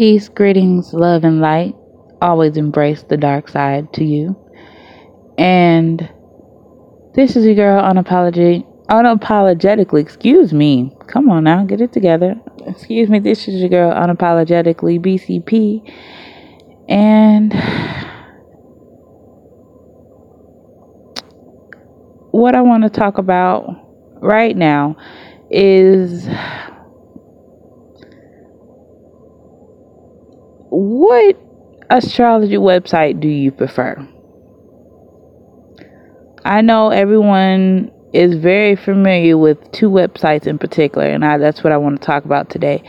Peace, greetings, love, and light. Always embrace the dark side to you. And this is your girl, unapologetic, unapologetically. Excuse me. Come on now, get it together. Excuse me. This is your girl, unapologetically BCP. And what I want to talk about right now is what astrology website do you prefer? I know everyone is very familiar with two websites in particular, and I, that's what I want to talk about today.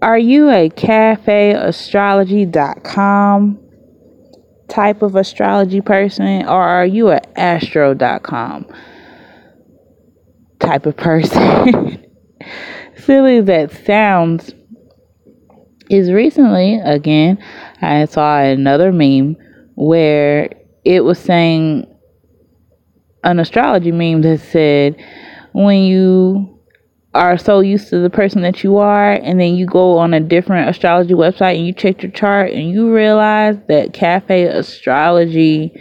Are you a cafeastrology.com type of astrology person, or are you a astro.com type of person? Silly as that sounds, is recently again I saw another meme where it was saying an astrology meme that said when you are so used to the person that you are and then you go on a different astrology website and you check your chart and you realize that cafe astrology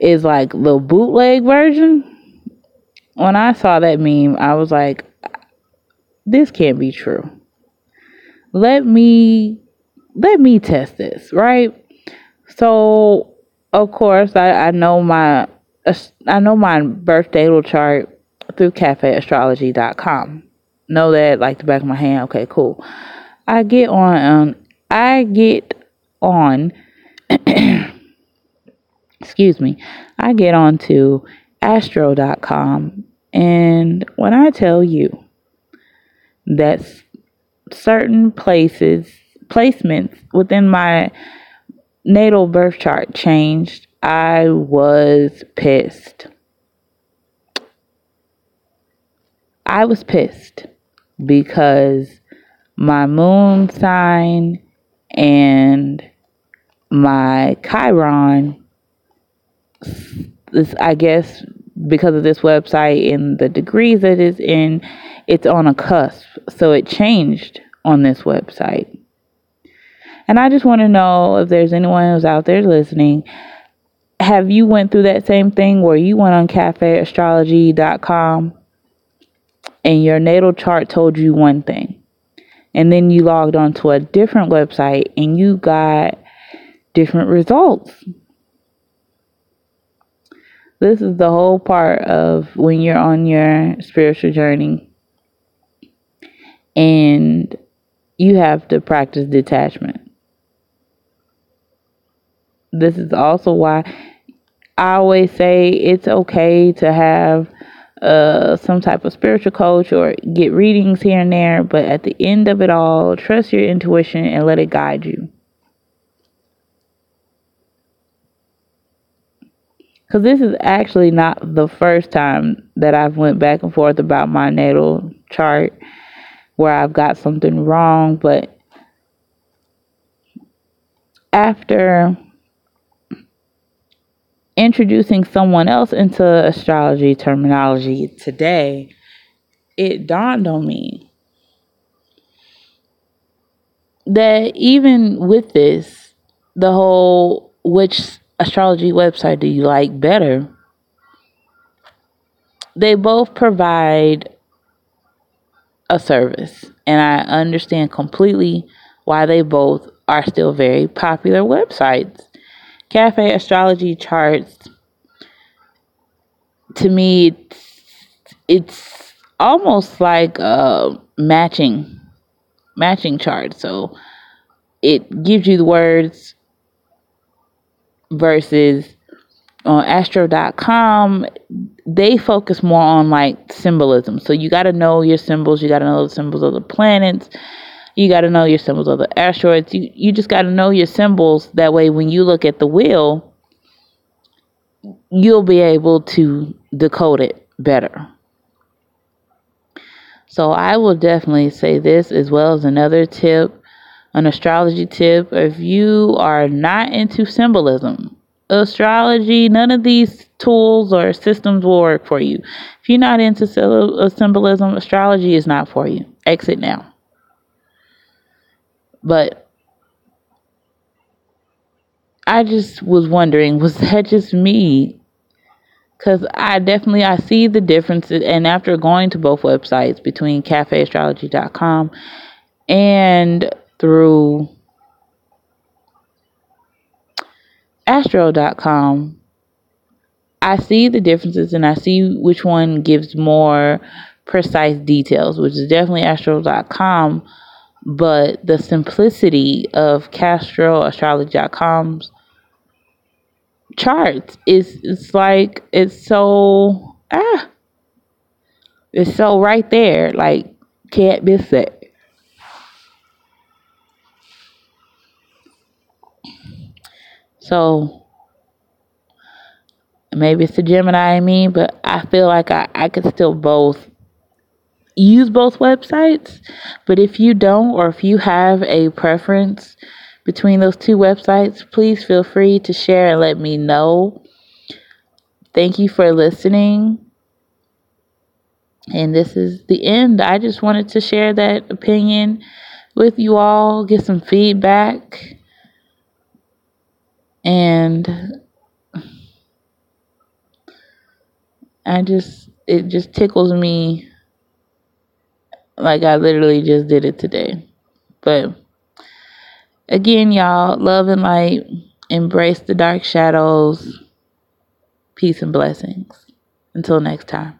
is like the bootleg version when i saw that meme i was like this can't be true let me let me test this, right? So, of course, I, I know my I know my birth natal chart through cafeastrology.com. Know that like the back of my hand. Okay, cool. I get on um, I get on excuse me. I get on to astro.com and when I tell you that's certain places, placements within my natal birth chart changed, I was pissed. I was pissed because my moon sign and my Chiron, I guess, because of this website and the degrees that it's in, it's on a cusp. So it changed on this website. And I just want to know if there's anyone who's out there listening. Have you went through that same thing where you went on cafeastrology.com and your natal chart told you one thing and then you logged on to a different website and you got different results? This is the whole part of when you're on your spiritual journey and you have to practice detachment. This is also why I always say it's okay to have uh, some type of spiritual coach or get readings here and there, but at the end of it all, trust your intuition and let it guide you. Because this is actually not the first time that I've went back and forth about my natal chart where I've got something wrong, but after introducing someone else into astrology terminology today, it dawned on me that even with this, the whole which astrology website do you like better, they both provide a service. And I understand completely why they both are still very popular websites. Cafe Astrology Charts, to me, it's, it's almost like a matching matching chart. So it gives you the words versus on astro.com they focus more on like symbolism. So you got to know your symbols you got to know the symbols of the planets you got to know your symbols of the asteroids. You, you just got to know your symbols. That way when you look at the wheel you'll be able to decode it better. So i will definitely say this as well as another tip an astrology tip if you are not into symbolism astrology, none of these tools or systems will work for you. If you're not into uh, symbolism, astrology is not for you. Exit now. But I just was wondering, was that just me? Cause I definitely I see the differences, and after going to both websites between CafeAstrology.com and through Astro.com, I see the differences and I see which one gives more precise details, which is definitely Astro.com. But the simplicity of castro CastroAstrology.com's charts is it's like it's so ah it's so right there. Like can't miss it so maybe it's the gemini in me but i feel like i, I could still both use both websites but if you don't or if you have a preference between those two websites, please feel free to share and let me know. Thank you for listening. And this is the end. I just wanted to share that opinion with you all, get some feedback. And I just, it just tickles me like I literally just did it today. But Again, y'all, love and light. Embrace the dark shadows. Peace and blessings. Until next time.